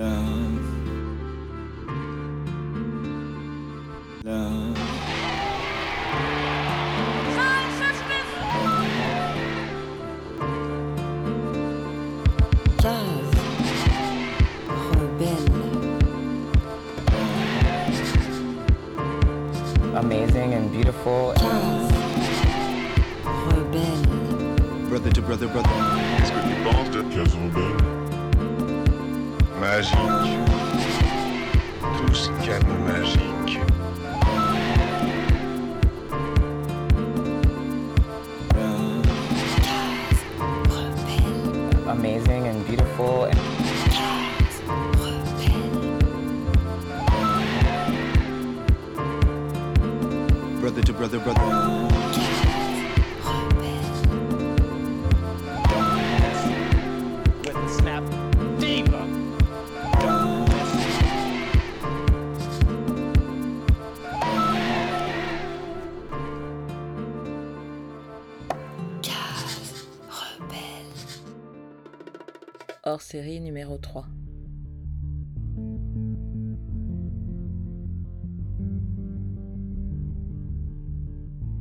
down. Hors série numéro 3.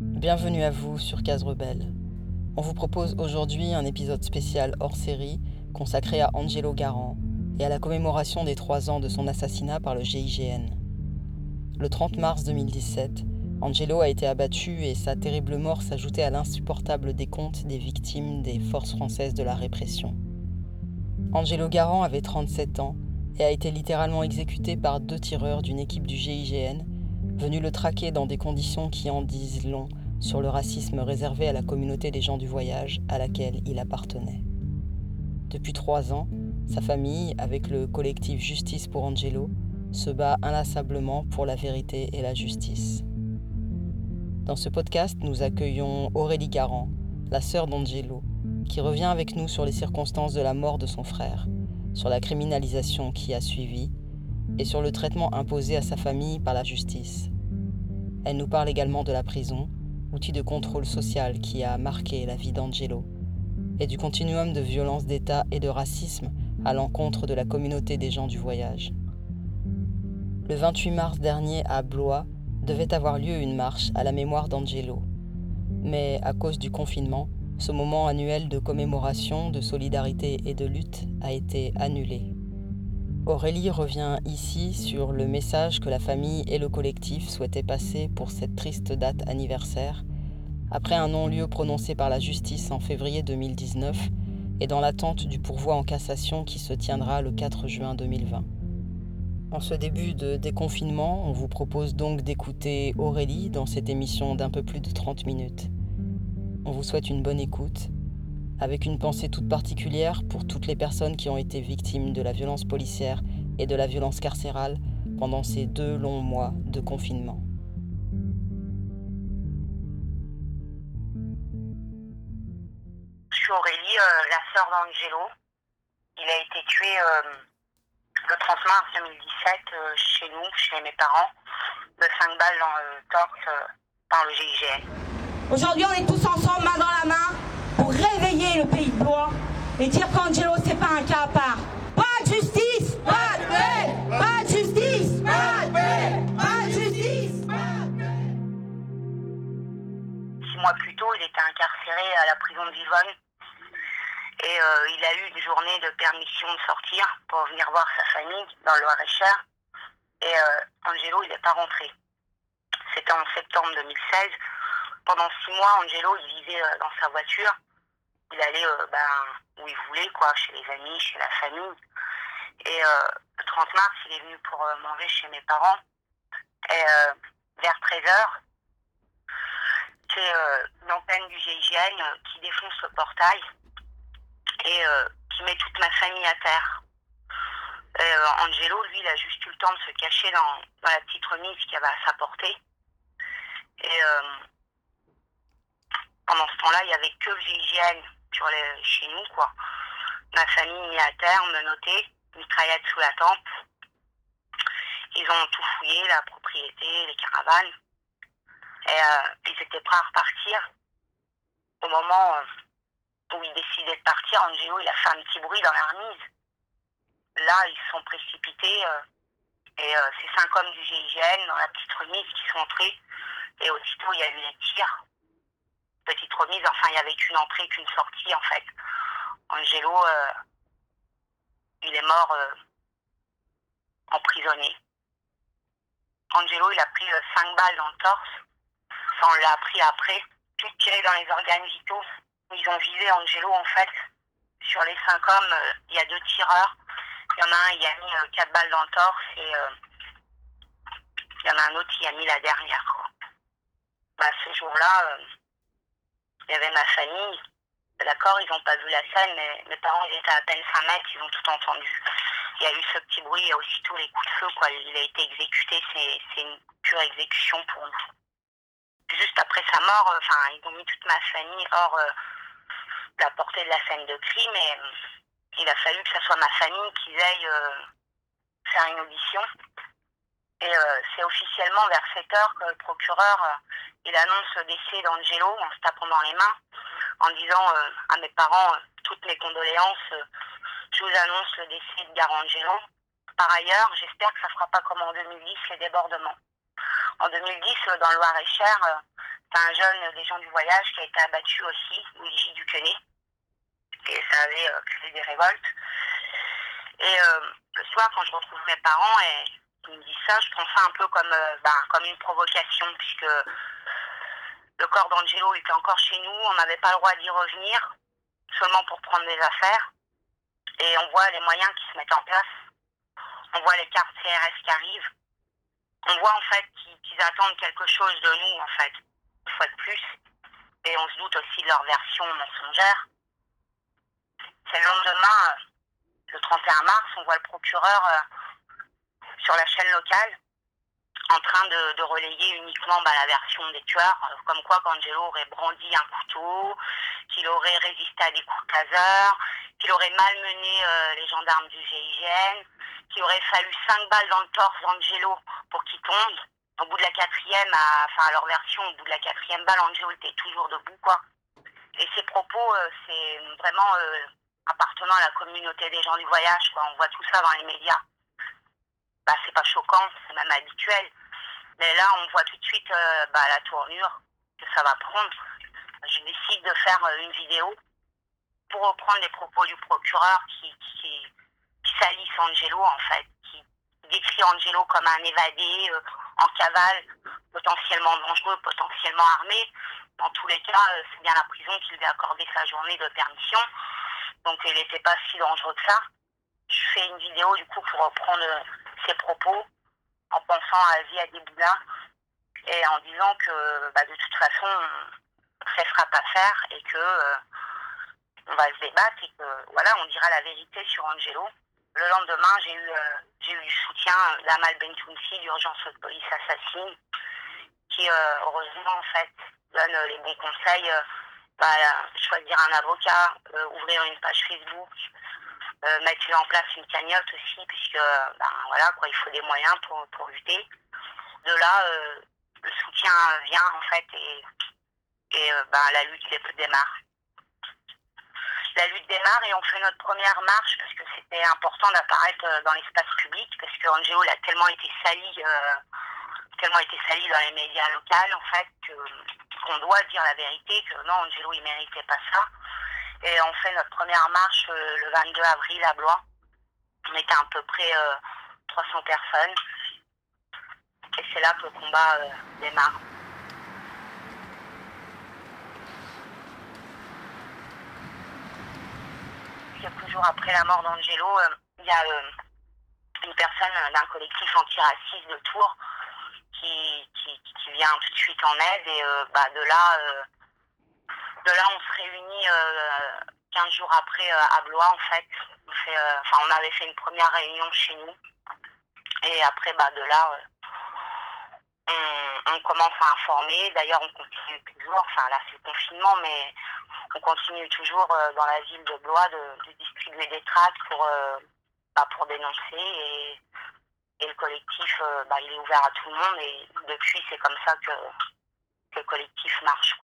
Bienvenue à vous sur Case Rebelle. On vous propose aujourd'hui un épisode spécial hors série consacré à Angelo Garant et à la commémoration des trois ans de son assassinat par le GIGN. Le 30 mars 2017, Angelo a été abattu et sa terrible mort s'ajoutait à l'insupportable décompte des victimes des forces françaises de la répression. Angelo Garant avait 37 ans et a été littéralement exécuté par deux tireurs d'une équipe du GIGN, venus le traquer dans des conditions qui en disent long sur le racisme réservé à la communauté des gens du voyage à laquelle il appartenait. Depuis trois ans, sa famille, avec le collectif Justice pour Angelo, se bat inlassablement pour la vérité et la justice. Dans ce podcast, nous accueillons Aurélie Garant, la sœur d'Angelo, qui revient avec nous sur les circonstances de la mort de son frère, sur la criminalisation qui a suivi et sur le traitement imposé à sa famille par la justice. Elle nous parle également de la prison, outil de contrôle social qui a marqué la vie d'Angelo, et du continuum de violence d'État et de racisme à l'encontre de la communauté des gens du voyage. Le 28 mars dernier à Blois devait avoir lieu une marche à la mémoire d'Angelo, mais à cause du confinement, ce moment annuel de commémoration, de solidarité et de lutte a été annulé. Aurélie revient ici sur le message que la famille et le collectif souhaitaient passer pour cette triste date anniversaire, après un non-lieu prononcé par la justice en février 2019 et dans l'attente du pourvoi en cassation qui se tiendra le 4 juin 2020. En ce début de déconfinement, on vous propose donc d'écouter Aurélie dans cette émission d'un peu plus de 30 minutes. On vous souhaite une bonne écoute, avec une pensée toute particulière pour toutes les personnes qui ont été victimes de la violence policière et de la violence carcérale pendant ces deux longs mois de confinement. Je suis Aurélie, euh, la sœur d'Angelo. Il a été tué euh, le 30 mars 2017 euh, chez nous, chez mes parents, de 5 balles dans le torse par le GIGN. Aujourd'hui, on est tous ensemble, main dans la main, pour réveiller le pays de Blois et dire qu'Angelo, c'est pas un cas à part. Pas de justice Pas de paix Pas de justice Pas de paix Pas de justice Six mois plus tôt, il était incarcéré à la prison de Vivonne. Et euh, il a eu une journée de permission de sortir pour venir voir sa famille dans le Loir-et-Cher. Et euh, Angelo, il n'est pas rentré. C'était en septembre 2016. Pendant six mois, Angelo, il vivait euh, dans sa voiture. Il allait euh, ben, où il voulait, quoi, chez les amis, chez la famille. Et euh, le 30 mars, il est venu pour manger chez mes parents. Et vers 13h, c'est euh, une antenne du GIGN qui défonce le portail et qui met toute ma famille à terre. Euh, Angelo, lui, il a juste eu le temps de se cacher dans, la petite remise qu'il avait à sa portée. Et pendant ce temps-là, il n'y avait que le GIGN sur les, chez nous, quoi. Ma famille mis à terre, menottée, mitraillette sous la tempe. Ils ont tout fouillé, la propriété, les caravanes. Et euh, ils étaient prêts à repartir. Au moment euh, où ils décidaient de partir, Angelo, il a fait un petit bruit dans la remise. là, ils se sont précipités. euh, et euh, ces cinq hommes du GIGN, dans la petite remise, qui sont entrés. Et aussitôt, il y a eu les tirs. Petite remise, enfin, il n'y avait qu'une entrée, qu'une sortie, en fait. Angelo, euh, il est mort euh, emprisonné. Angelo, il a pris euh, cinq balles dans le torse. Enfin, on l'a appris après. Tout tiré dans les organes vitaux. Ils ont visé Angelo, en fait. Sur les cinq hommes, euh, il y a deux tireurs. Il y en a un, il a mis euh, quatre balles dans le torse et euh, il y en a un autre qui a mis la dernière. Bah, ce jour-là, euh, il y avait ma famille. D'accord, ils n'ont pas vu la scène, mais mes parents ils étaient à peine 5 mètres, ils ont tout entendu. Il y a eu ce petit bruit, il y a aussitôt les coups de feu, quoi. Il a été exécuté, c'est une pure exécution pour nous. Juste après sa mort, enfin, ils ont mis toute ma famille hors euh, la portée de la scène de crime et euh, il a fallu que ce soit ma famille qui aille euh, faire une audition. Et euh, c'est officiellement vers 7 heures que le procureur euh, il annonce le décès d'Angelo en se tapant dans les mains, en disant euh, à mes parents toutes mes condoléances, je vous annonce le décès de Garangelo. Par ailleurs, j'espère que ça ne fera pas comme en 2010 les débordements. En 2010, euh, dans le Loir-et-Cher, c'est un jeune des gens du voyage qui a été abattu aussi, Luigi Duquenet. Et ça avait créé des révoltes. Et le soir, quand je retrouve mes parents et ils me disent ça, je prends ça un peu comme, euh, ben, comme une provocation, puisque le corps d'Angelo était encore chez nous, on n'avait pas le droit d'y revenir, seulement pour prendre des affaires. Et on voit les moyens qui se mettent en place. On voit les cartes CRS qui arrivent. On voit en fait qu'ils qu'ils attendent quelque chose de nous, en fait, une fois de plus. Et on se doute aussi de leur version mensongère. C'est le lendemain, euh, le 31 mars, on voit le procureur euh, sur la chaîne locale en train de, relayer uniquement bah, la version des tueurs, euh, comme quoi qu'Angelo aurait brandi un couteau, qu'il aurait résisté à des coups de taser, qu'il aurait malmené euh, les gendarmes du GIGN, qu'il aurait fallu cinq balles dans le torse d'Angelo pour qu'il tombe. Au bout de la quatrième, à- enfin à leur version, au bout de la quatrième balle, Angelo était toujours debout, quoi. Et ces propos, euh, c'est vraiment appartenant à la communauté des gens du voyage, quoi. On voit tout ça dans les médias. Bah, c'est pas choquant, c'est même habituel. Mais là, on voit tout de suite euh, bah, la tournure que ça va prendre. Je décide de faire euh, une vidéo pour reprendre les propos du procureur qui, qui, salisse Angelo, en fait, qui décrit Angelo comme un évadé euh, en cavale, potentiellement dangereux, potentiellement armé. Dans tous les cas, c'est bien la prison qui lui a accordé sa journée de permission. Donc, il n'était pas si dangereux que ça. Je fais une vidéo, du coup, pour reprendre ses propos en pensant à Asie Adiboula et en disant que bah, de toute façon on ne cessera pas faire et que euh, on va se débattre et que voilà on dira la vérité sur Angelo. Le lendemain j'ai eu euh, j'ai eu du soutien d'Amal Bentounsi d'urgence de police assassine qui euh, heureusement en fait donne les bons conseils bah, choisir un avocat, ouvrir une page Facebook, euh, mettre en place une cagnotte aussi, puisque ben, voilà, quoi, il faut des moyens pour, pour lutter. De là, euh, le soutien vient en fait et, et euh, ben, la lutte dé- démarre. La lutte démarre et on fait notre première marche parce que c'était important d'apparaître dans l'espace public parce que Angelo a tellement été sali, tellement été sali dans les médias locaux en fait qu'on doit dire la vérité que non Angelo il méritait pas ça. Et on fait notre première marche euh, le 22 avril à Blois. On était à peu près euh, 300 personnes. Et c'est là que le combat euh, démarre. Quelques jours après la mort d'Angelo, euh, il y a euh, une personne euh, d'un collectif antiraciste de Tours qui, qui, vient tout de suite en aide. Et euh, bah, de là, euh, là, on se réunit euh, 15 jours après euh, à Blois, en fait. Euh, on avait fait une première réunion chez nous. Et après, bah, de là, euh, on, commence à informer. D'ailleurs, on continue toujours. Enfin, là, c'est le confinement, mais on continue toujours euh, dans la ville de Blois de, distribuer des tracts pour, euh, bah, pour dénoncer. Et, et le collectif, euh, bah, il est ouvert à tout le monde. Et depuis, c'est comme ça que, que le collectif marche.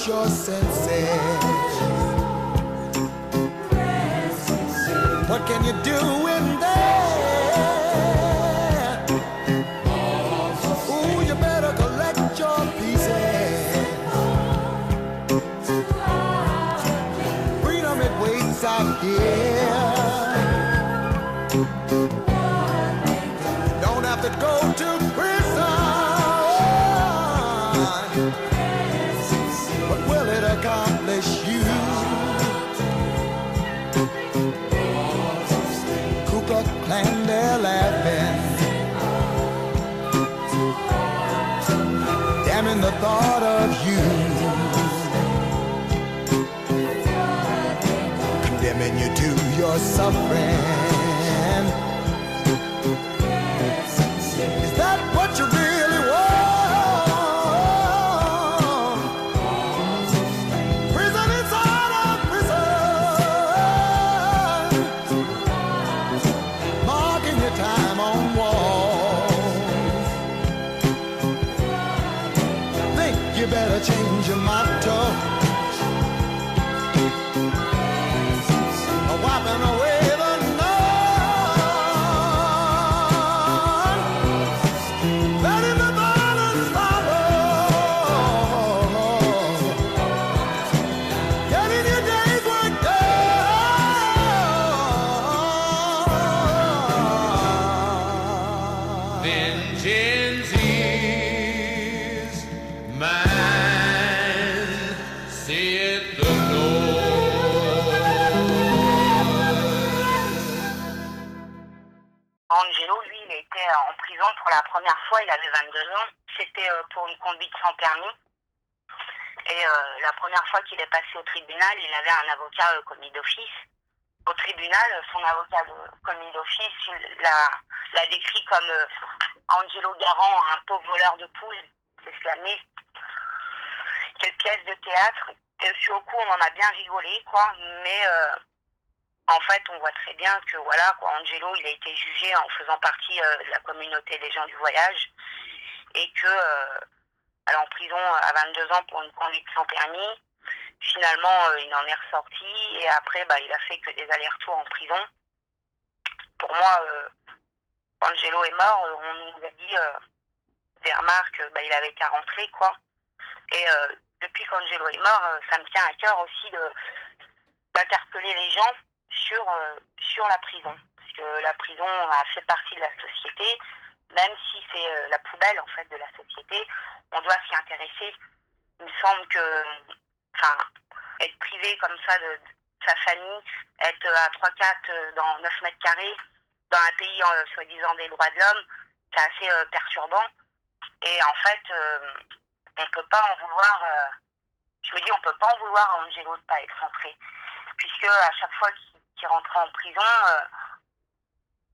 Lost your senses. What can you do accomplish you? Ku Klux Klan, they're laughing. Damning the thought of you. Condemning you to your suffering. Angelo, lui, il était en prison pour la première fois, il avait 22 ans. C'était euh, pour une conduite sans permis. Et euh, la première fois qu'il est passé au tribunal, il avait un avocat euh, commis d'office. Au tribunal, son avocat commis d'office l'a décrit comme Angelo Garant, un pauvre voleur de poules. C'est ce. Quelle pièce de théâtre. Et sur on en a bien rigolé, quoi. Mais euh, en fait, on voit très bien que voilà, quoi, Angelo, il a été jugé en faisant partie euh, de la communauté des gens du voyage et que euh, en prison à 22 ans pour une conduite sans permis. Finalement, euh, il en est ressorti et après, bah, il a fait que des allers-retours en prison. Pour moi, euh, Angelo est mort, euh, on nous a dit euh, remarques, euh, bah, il avait qu'à rentrer, quoi. Et euh, depuis qu'Angelo est mort, euh, ça me tient à cœur aussi d'interpeller les gens sur, euh, sur la prison. Parce que la prison fait partie de la société, même si c'est euh, la poubelle en fait de la société, on doit s'y intéresser. Il me semble que être privé comme ça de, sa famille, être à 3-4 euh, dans 9 mètres carrés, dans un pays soi-disant des droits de l'homme, c'est assez perturbant. Et en fait, on peut pas en vouloir. euh, je me dis, on peut pas en vouloir à Angelo de pas être rentré, puisque à chaque fois qu'il rentrait en prison, euh,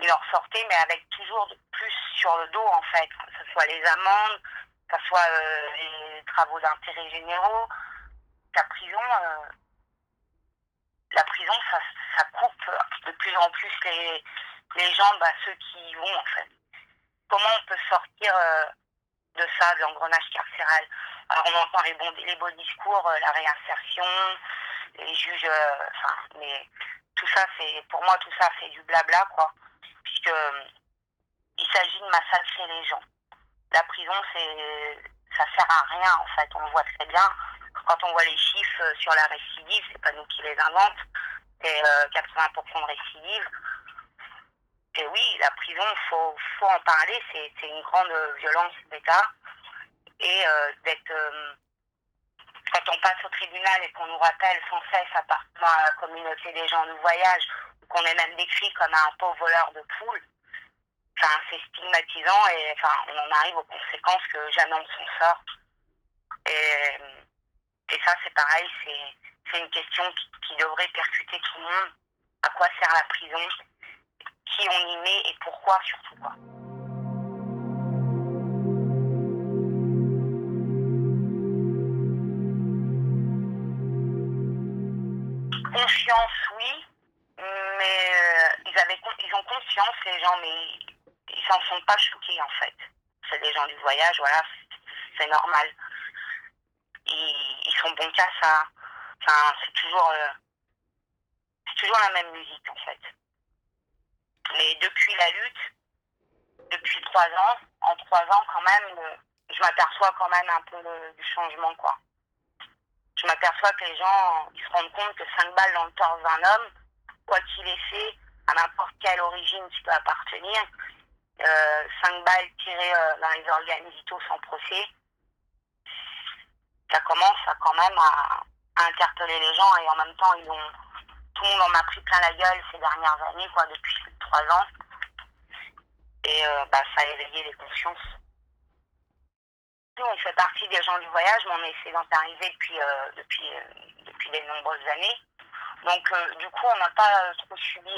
il en ressortait, mais avec toujours plus sur le dos en fait, que ce soit les amendes, que ce soit euh, les travaux d'intérêt généraux. La prison, la prison, ça, ça coupe de plus en plus les, les jambes à ceux qui y vont en fait. Comment on peut sortir de ça, de l'engrenage carcéral Alors on entend les beaux discours, euh, la réinsertion, les juges, euh, enfin, mais tout ça, c'est pour moi, tout ça, c'est du blabla, quoi, puisque euh, il s'agit de massacrer les gens. La prison, c'est, ça sert à rien, en fait. On le voit très bien. Quand on voit les chiffres sur la récidive, c'est pas nous qui les invente, c'est euh, 80% de récidive. Et oui, la prison, faut, faut en parler. C'est, une grande euh, violence d'État. Et euh, d'être euh, quand on passe au tribunal et qu'on nous rappelle sans cesse appartenant à la communauté des gens du voyage, ou qu'on est même décrit comme un pauvre voleur de poules, enfin, c'est stigmatisant et enfin, on en arrive aux conséquences que jamais on s'en sort. Et, et ça, c'est pareil, c'est, une question qui devrait percuter tout le monde. À quoi sert la prison? Qui on y met et pourquoi surtout quoi. Confiance, oui, mais euh, ils, avaient, ils ont conscience, les gens, mais ils s'en sont pas choqués en fait. C'est des gens du voyage, voilà, c'est normal. ils, ils sont bons qu'à ça. Enfin, c'est toujours, euh, c'est toujours la même musique en fait. Mais depuis la lutte, depuis trois ans, en trois ans quand même, euh, je m'aperçois quand même un peu le- du changement quoi. Je m'aperçois que les gens, ils se rendent compte que 5 balles dans le torse d'un homme, quoi qu'il ait fait, à n'importe quelle origine tu peux appartenir, euh, 5 balles tirées euh, dans les organes vitaux sans procès, ça commence à, quand même à interpeller les gens et en même temps, ils ont, tout le monde en a pris plein la gueule ces dernières années, quoi, depuis trois ans. Et euh, bah, ça a éveillé les consciences. Nous, on fait partie des gens du voyage, mais on est sédentarisés depuis, euh, depuis, euh, depuis de nombreuses années. Donc, du coup, on n'a pas trop subi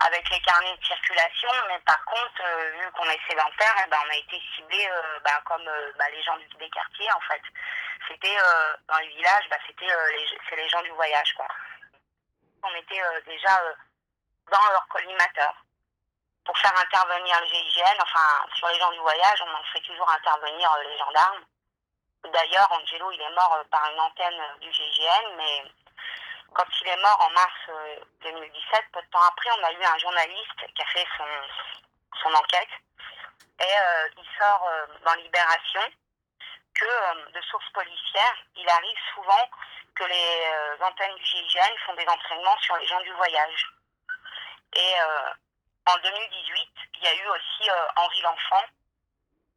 avec les carnets de circulation, mais par contre, vu qu'on est sédentaire, eh ben, on a été ciblé bah, comme bah, les gens du- des quartiers, en fait. C'était dans les villages, c'était les, c'est les gens du voyage, quoi. On était déjà dans leur collimateur pour faire intervenir le GIGN, enfin, sur les gens du voyage, on en fait toujours intervenir euh, les gendarmes. D'ailleurs, Angelo, il est mort euh, par une antenne euh, du GIGN, mais quand il est mort en mars euh, 2017, peu de temps après, on a eu un journaliste qui a fait son, son enquête. Et il sort dans Libération que, de sources policières, il arrive souvent que les antennes du GIGN font des entraînements sur les gens du voyage. Et euh, en 2018, il y a eu aussi euh, Henri L'Enfant,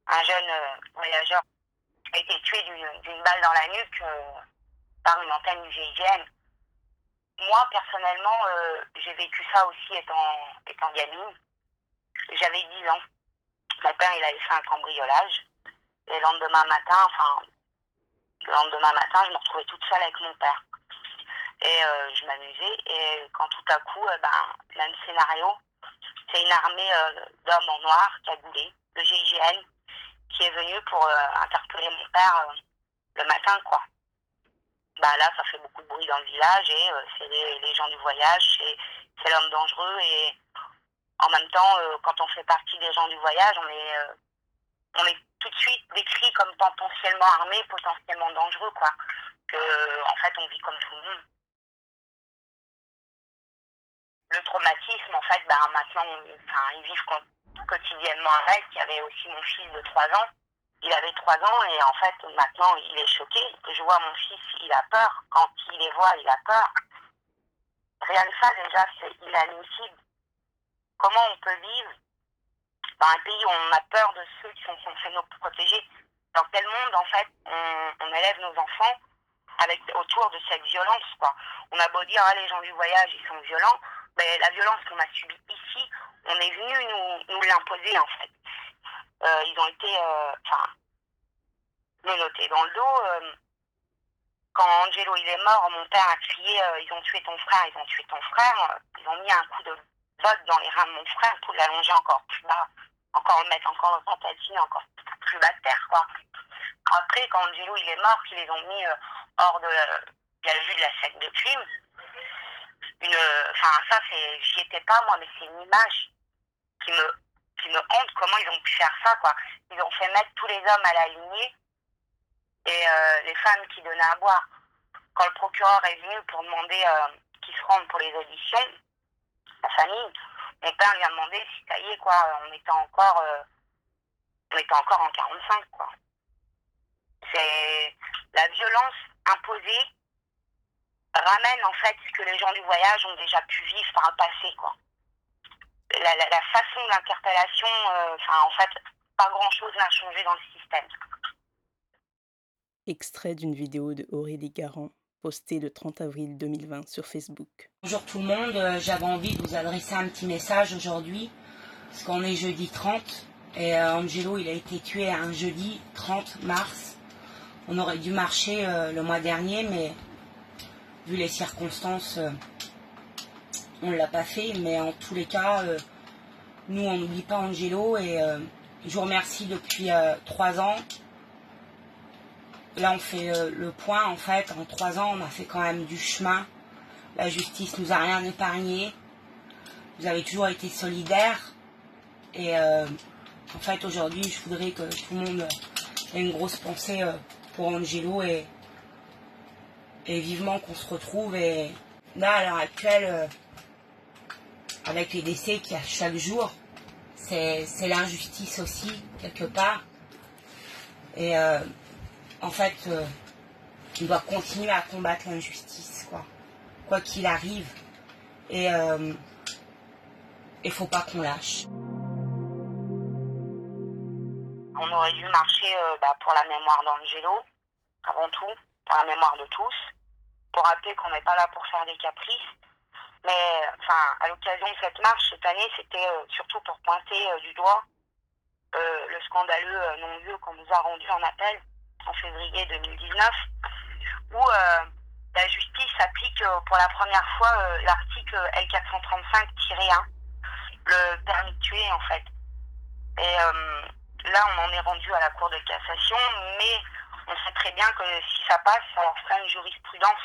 un jeune euh, voyageur qui a été tué d'une balle dans la nuque par une antenne du GIGN. Moi, personnellement, j'ai vécu ça aussi étant, étant gamine. J'avais 10 ans. Mon père, il avait fait un cambriolage. Et le lendemain matin, enfin, le lendemain matin, je me retrouvais toute seule avec mon père. Et euh, je m'amusais. Et quand tout à coup, euh, ben, même scénario, c'est une armée euh, d'hommes en noir, cagoulés, le GIGN, qui est venu pour interpeller mon père le matin, quoi. Bah là, ça fait beaucoup de bruit dans le village et c'est les, gens du voyage, c'est, l'homme dangereux et en même temps, quand on fait partie des gens du voyage, on est, on est tout de suite décrit comme potentiellement armé, potentiellement dangereux, quoi. Que, en fait, on vit comme tout le monde. Le traumatisme, en fait, ben, maintenant, enfin, ils vivent quotidiennement avec. Il y avait aussi mon fils de 3 ans. Il avait 3 ans et en fait, maintenant, il est choqué. Je vois mon fils, il a peur. Quand il les voit, il a peur. Rien que ça, déjà, c'est inadmissible. Comment on peut vivre dans un pays où on a peur de ceux qui sont censés nous protéger? Dans quel monde, en fait, on, on élève nos enfants avec autour de cette violence, quoi? On a beau dire, ah, les gens du voyage, ils sont violents, mais la violence qu'on a subie ici, on est venu nous, nous l'imposer, en fait. Euh, ils ont été, euh, enfin, me noter dans le dos. euh, quand Angelo il est mort, mon père a crié ils ont tué ton frère, ils ont tué ton frère. Ils ont mis un coup de botte dans les reins de mon frère pour l'allonger encore plus bas, encore le mettre encore dans patine, encore plus bas de terre, quoi. Après, quand Angelo il est mort, qu'ils les ont mis hors de la, de la vue de la scène de crime, enfin ça c'est, j'y étais pas moi, mais c'est une image qui me, qui me honte comment ils ont pu faire ça, quoi. Ils ont fait mettre tous les hommes à la lignée et euh, les femmes qui donnaient à boire. Quand le procureur est venu pour demander euh, qu'ils se rendent pour les auditions, la famille, mon père lui a demandé si ça y est, quoi, on était encore, euh, on était encore en 45, quoi. C'est la violence imposée ramène en fait ce que les gens du voyage ont déjà pu vivre par le passé, quoi. La, la, la façon d'interpellation, euh, enfin, en fait, pas grand-chose n'a changé dans le système. Extrait d'une vidéo de Aurélie Garand, postée le 30 avril 2020 sur Facebook. Bonjour tout le monde, Euh, j'avais envie de vous adresser un petit message aujourd'hui, parce qu'on est jeudi 30, et euh, Angelo il a été tué un jeudi 30 mars. On aurait dû marcher euh, le mois dernier, mais vu les circonstances, euh, on ne l'a pas fait, mais en tous les cas, euh, nous on n'oublie pas Angelo, et euh, je vous remercie depuis euh, trois ans. Là on fait le point, en fait, en trois ans on a fait quand même du chemin. La justice nous a rien épargné. Vous avez toujours été solidaires. Et en fait, aujourd'hui, je voudrais que tout le monde ait une grosse pensée pour Angelo et vivement qu'on se retrouve. Et là, à l'heure actuelle, euh, avec les décès qu'il y a chaque jour, c'est l'injustice aussi, quelque part. Et euh, en fait, euh, on doit continuer à combattre l'injustice, quoi. Quoi qu'il arrive. Et euh, il faut pas qu'on lâche. On aurait dû marcher euh, bah, pour la mémoire d'Angelo, avant tout, pour la mémoire de tous, pour rappeler qu'on n'est pas là pour faire des caprices. Mais enfin, à l'occasion de cette marche cette année, c'était euh, surtout pour pointer euh, du doigt euh, le scandaleux non-lieu qu'on nous a rendu en appel en février 2019, où la justice applique pour la première fois l'article L435-1, le permis de tuer en fait. Et là, on en est rendu à la Cour de cassation, mais on sait très bien que si ça passe, ça leur fera une jurisprudence.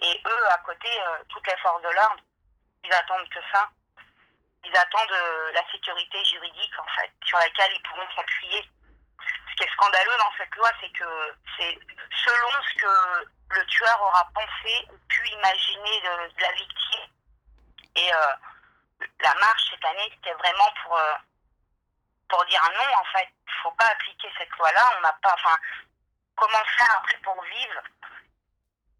Et eux, à côté, euh, toutes les forces de l'ordre, ils attendent que ça. Ils attendent euh, la sécurité juridique, en fait, sur laquelle ils pourront s'appuyer. Ce qui est scandaleux dans cette loi, c'est que c'est selon ce que le tueur aura pensé ou pu imaginer de, la victime. Et euh, la marche cette année, c'était vraiment pour, pour dire non, en fait. Il ne faut pas appliquer cette loi-là. On n'a pas. Enfin, comment faire après pour vivre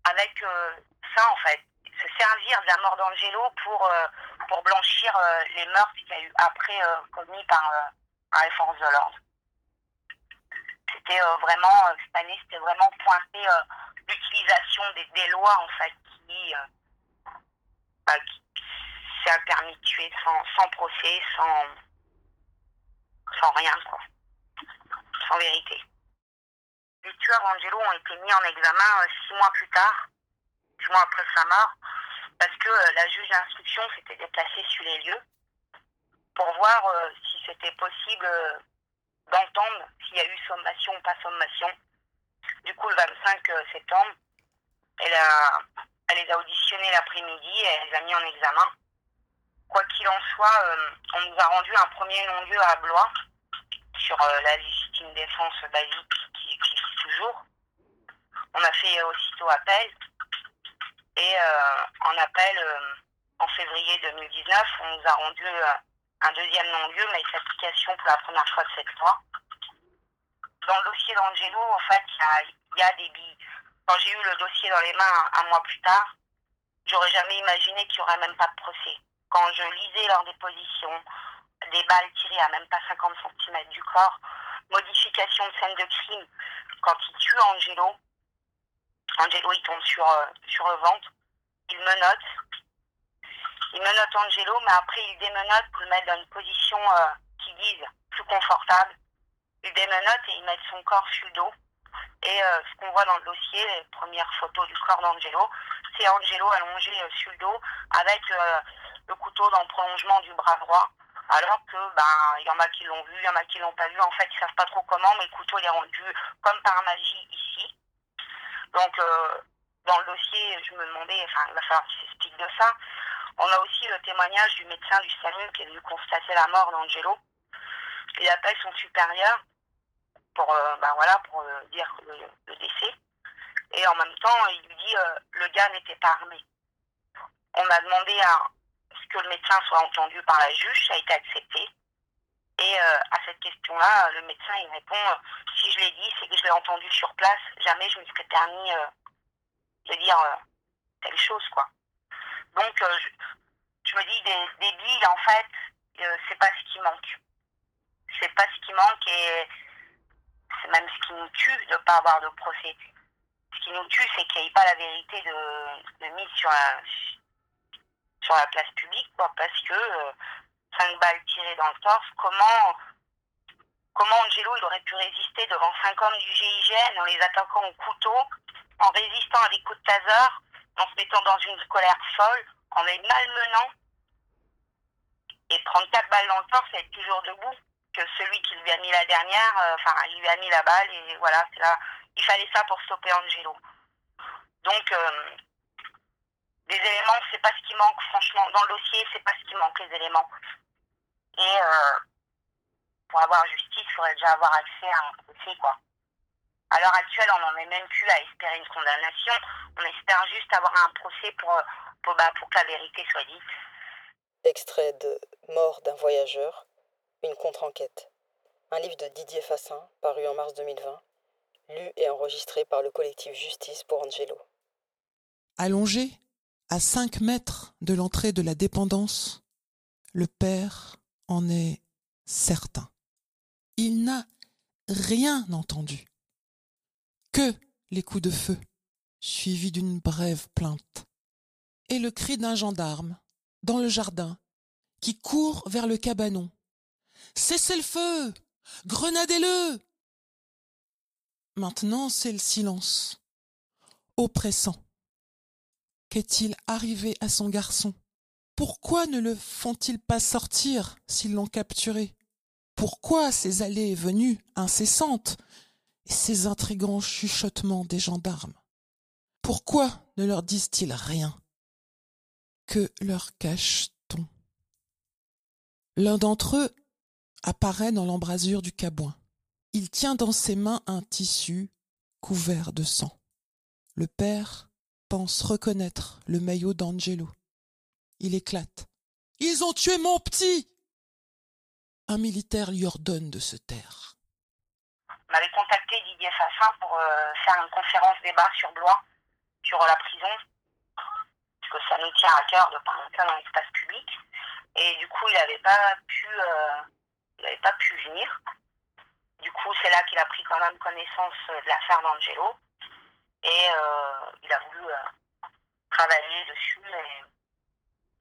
avec euh, ça, en fait Se servir de la mort d'Angelo pour, euh, pour blanchir euh, les meurtres qu'il y a eu après commis par, par les forces de l'ordre. C'était vraiment, cette année, c'était vraiment pointer euh, l'utilisation des, lois, en fait, qui. bah, qui- permis de tuer sans, sans procès, sans, sans rien, quoi. Sans vérité. Les tueurs Angelo ont été mis en examen euh, six mois plus tard, six mois après sa mort, parce que euh, la juge d'instruction s'était déplacée sur les lieux pour voir euh, si c'était possible d'entendre s'il y a eu sommation ou pas sommation. Du coup, le 25 euh, septembre, elle, les a auditionnés l'après-midi et elle les a mis en examen. Quoi qu'il en soit, on nous a rendu un premier non-lieu à Blois sur la légitime défense basique qui toujours. On a fait aussitôt appel et euh, en appel euh, en février 2019, on nous a rendu euh, un deuxième non-lieu, mais avec l'application pour la première fois de cette loi. Dans le dossier d'Angelo, en fait, il y a, il y a des billes. Quand j'ai eu le dossier dans les mains un mois plus tard, j'aurais jamais imaginé qu'il n'y aurait même pas de procès. Quand je lisais leur déposition, des balles tirées à même pas 50 cm du corps, modification de scène de crime, quand il tue Angelo, Angelo il tombe sur, euh, sur le ventre, il menotte, il menotte Angelo, mais après il démenotte pour le mettre dans une position euh, qu'ils disent plus confortable. Il démenotte et il met son corps sur le dos. Et euh, ce qu'on voit dans le dossier, les premières photos du corps d'Angelo, c'est Angelo allongé euh, sur le dos avec le couteau dans le prolongement du bras droit. Alors que ben il y en a qui l'ont vu, il y en a qui l'ont pas vu. En fait, ils savent pas trop comment, mais le couteau est rendu comme par magie ici. Donc euh, dans le dossier, je me demandais, enfin il va falloir qu'il s'explique de ça. On a aussi le témoignage du médecin du SAMU qui est venu constater la mort d'Angelo. Il appelle son supérieur pour euh, ben voilà pour euh, dire le, le décès. Et en même temps, il lui dit le gars n'était pas armé. On a demandé à que le médecin soit entendu par la juge, ça a été accepté. Et euh, à cette question-là, le médecin il répond euh, si je l'ai dit, c'est que je l'ai entendu sur place. Jamais je me serais permis euh, de dire telle chose, quoi. Donc, je, me dis des, des billes, en fait, c'est pas ce qui manque. C'est pas ce qui manque et c'est même ce qui nous tue de ne pas avoir de procès. Ce qui nous tue, c'est qu'il n'y ait pas la vérité de, mise sur la, sur la place publique, quoi, parce que euh, cinq balles tirées dans le torse, comment, comment Angelo il aurait pu résister devant cinq hommes du GIGN en les attaquant au couteau, en résistant à des coups de taser, en se mettant dans une colère folle, en les malmenant, et prendre quatre balles dans le torse et être toujours debout que celui qui lui a mis la dernière, euh, enfin, il lui a mis la balle et voilà, c'est là. Il fallait ça pour stopper Angelo. Donc, euh, des éléments, c'est pas ce qui manque, franchement. Dans le dossier, c'est pas ce qui manque, les éléments. Et euh, pour avoir justice, il faudrait déjà avoir accès à un procès, quoi. à l'heure actuelle, on n'en est même plus à espérer une condamnation. On espère juste avoir un procès pour, pour, bah, pour que la vérité soit dite. Extrait de Mort d'un voyageur, une contre-enquête. Un livre de Didier Fassin, paru en mars 2020, lu et enregistré par le collectif Justice pour Angelo. Allongé, à cinq mètres de l'entrée de la dépendance, le père en est certain. Il n'a rien entendu. Que les coups de feu, suivis d'une brève plainte, et le cri d'un gendarme, dans le jardin, qui court vers le cabanon. Cessez le feu! Grenadez-le! Maintenant c'est le silence, oppressant. Qu'est-il arrivé à son garçon? Pourquoi ne le font-ils pas sortir s'ils l'ont capturé? Pourquoi ces allées et venues incessantes et ces intrigants chuchotements des gendarmes? Pourquoi ne leur disent-ils rien? Que leur cache-t-on? L'un d'entre eux apparaît dans l'embrasure du cabouin. Il tient dans ses mains un tissu couvert de sang. Le père pense reconnaître le maillot d'Angelo. Il éclate. Ils ont tué mon petit Un militaire lui ordonne de se taire. On avait contacté Didier Fassin pour euh, faire une conférence débat sur Blois, sur la prison, parce que ça nous tient à cœur de parler ça dans l'espace public. Et du coup, il n'avait pas pu, euh, il pas pu venir. Du coup, c'est là qu'il a pris quand même connaissance de l'affaire d'Angelo. Et euh, il a voulu euh, travailler dessus.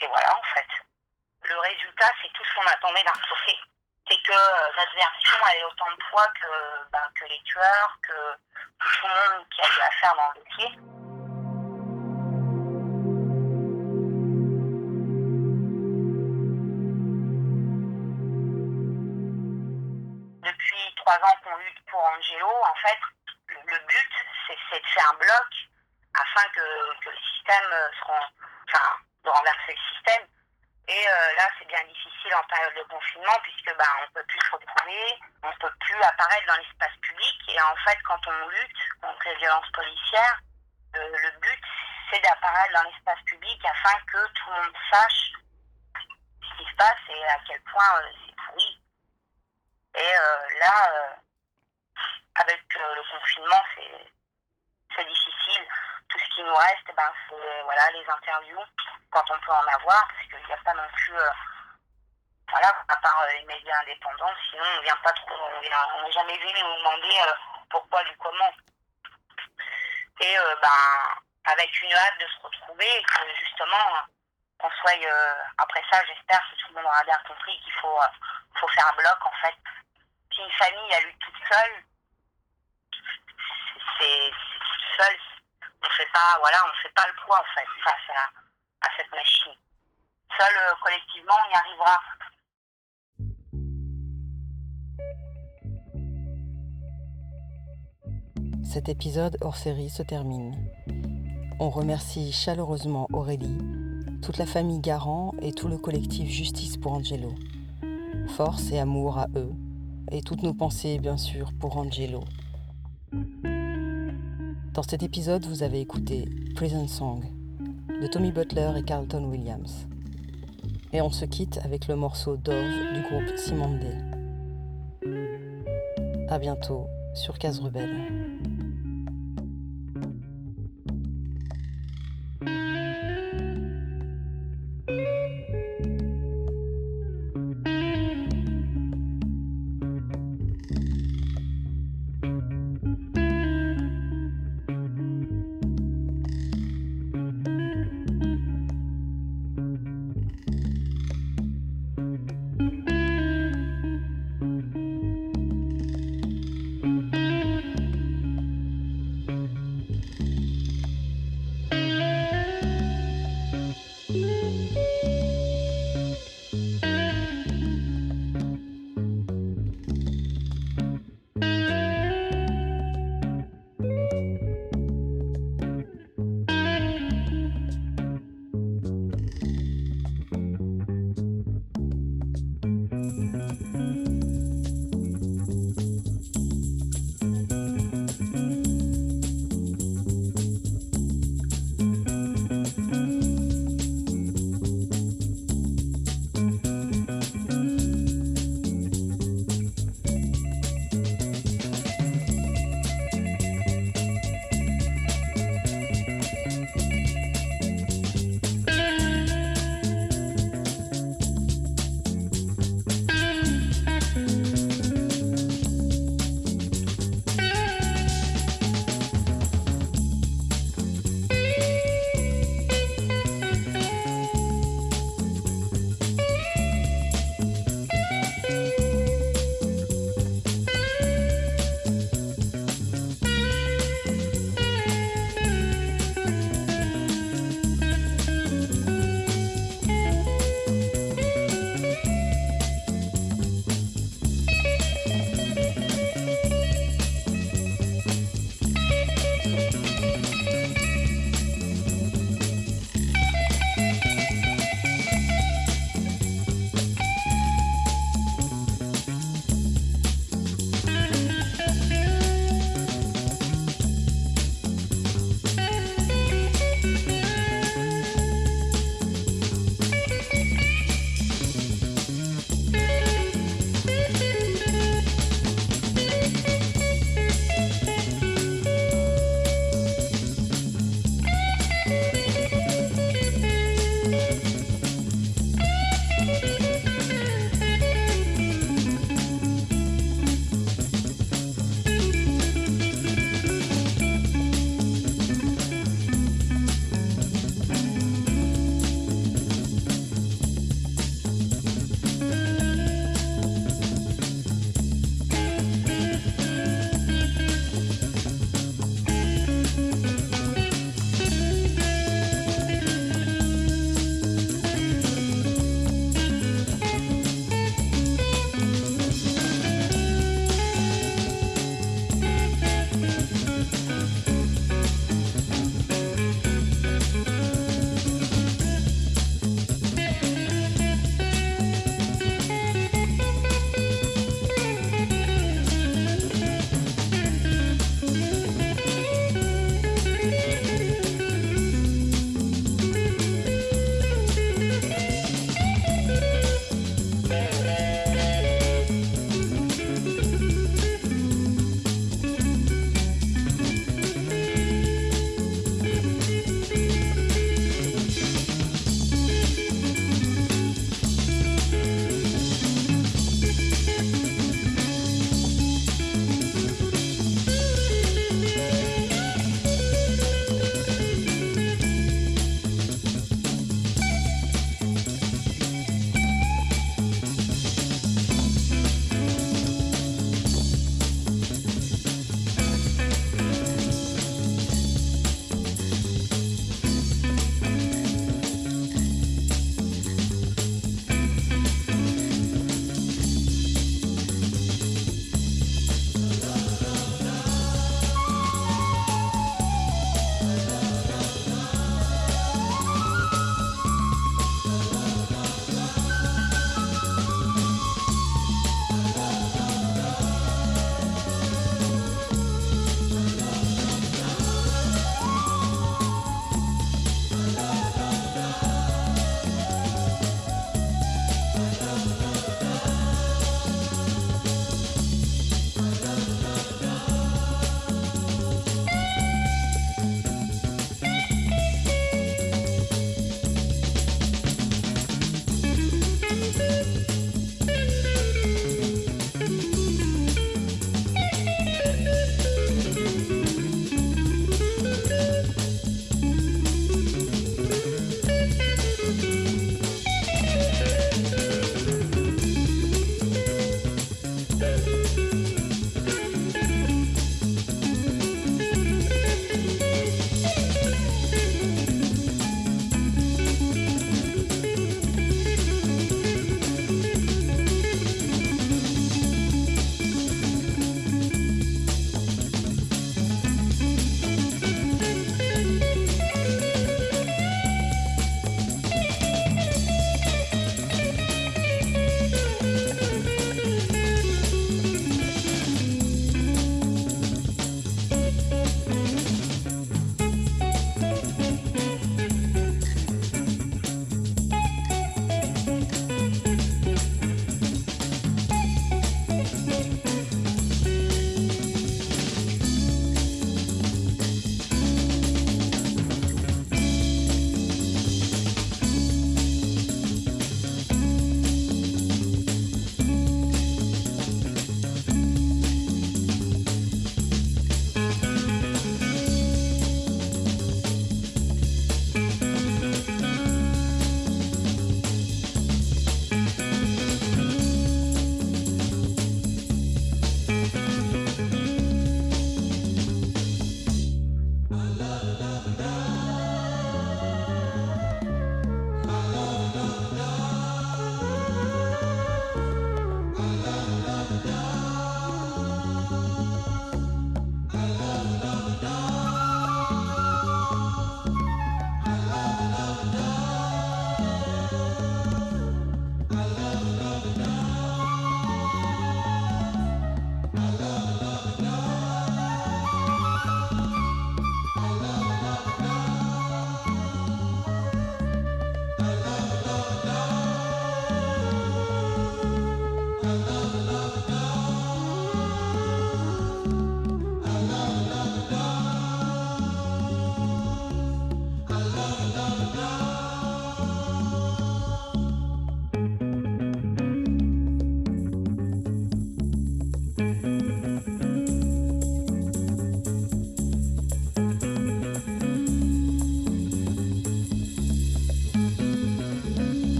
Et, voilà, en fait. Le résultat, c'est tout ce qu'on attendait d'un procès. C'est que euh, notre version, elle est autant de poids que, bah, que les tueurs, que, que tout le monde qui a eu affaire dans le dossier. Depuis trois ans qu'on lutte pour Angelo, en fait, un bloc afin que, le système se rend, enfin, de renverser le système. Et euh, là, c'est bien difficile en période de confinement puisque bah, on peut plus se retrouver, on peut plus apparaître dans l'espace public. Et en fait, quand on lutte contre les violences policières, euh, le but, c'est d'apparaître dans l'espace public afin que tout le monde sache ce qui se passe et à quel point euh, c'est pourri. Et là, avec le confinement, c'est difficile. Tout ce qui nous reste, ben, c'est voilà, les interviews, quand on peut en avoir, parce qu'il n'y a pas non plus, euh, voilà, à part euh, les médias indépendants, sinon on vient pas trop, on n'est jamais venu nous demander euh, pourquoi du comment. Et ben, avec une hâte de se retrouver, et que justement, qu'on soit, après ça, j'espère que tout le monde aura bien compris qu'il faut, faut faire un bloc, en fait. Si une famille a lu toute seule, c'est toute seule, on fait voilà, on fait pas le poids en fait face à, à cette machine. Seul euh, collectivement, on y arrivera. Cet épisode hors série se termine. On remercie chaleureusement Aurélie, toute la famille Garant et tout le collectif Justice pour Angelo. Force et amour à eux, et toutes nos pensées bien sûr pour Angelo. Dans cet épisode, vous avez écouté Prison Song de Tommy Butler et Carlton Williams. Et on se quitte avec le morceau Dove du groupe Simone A bientôt sur Case Rebelle.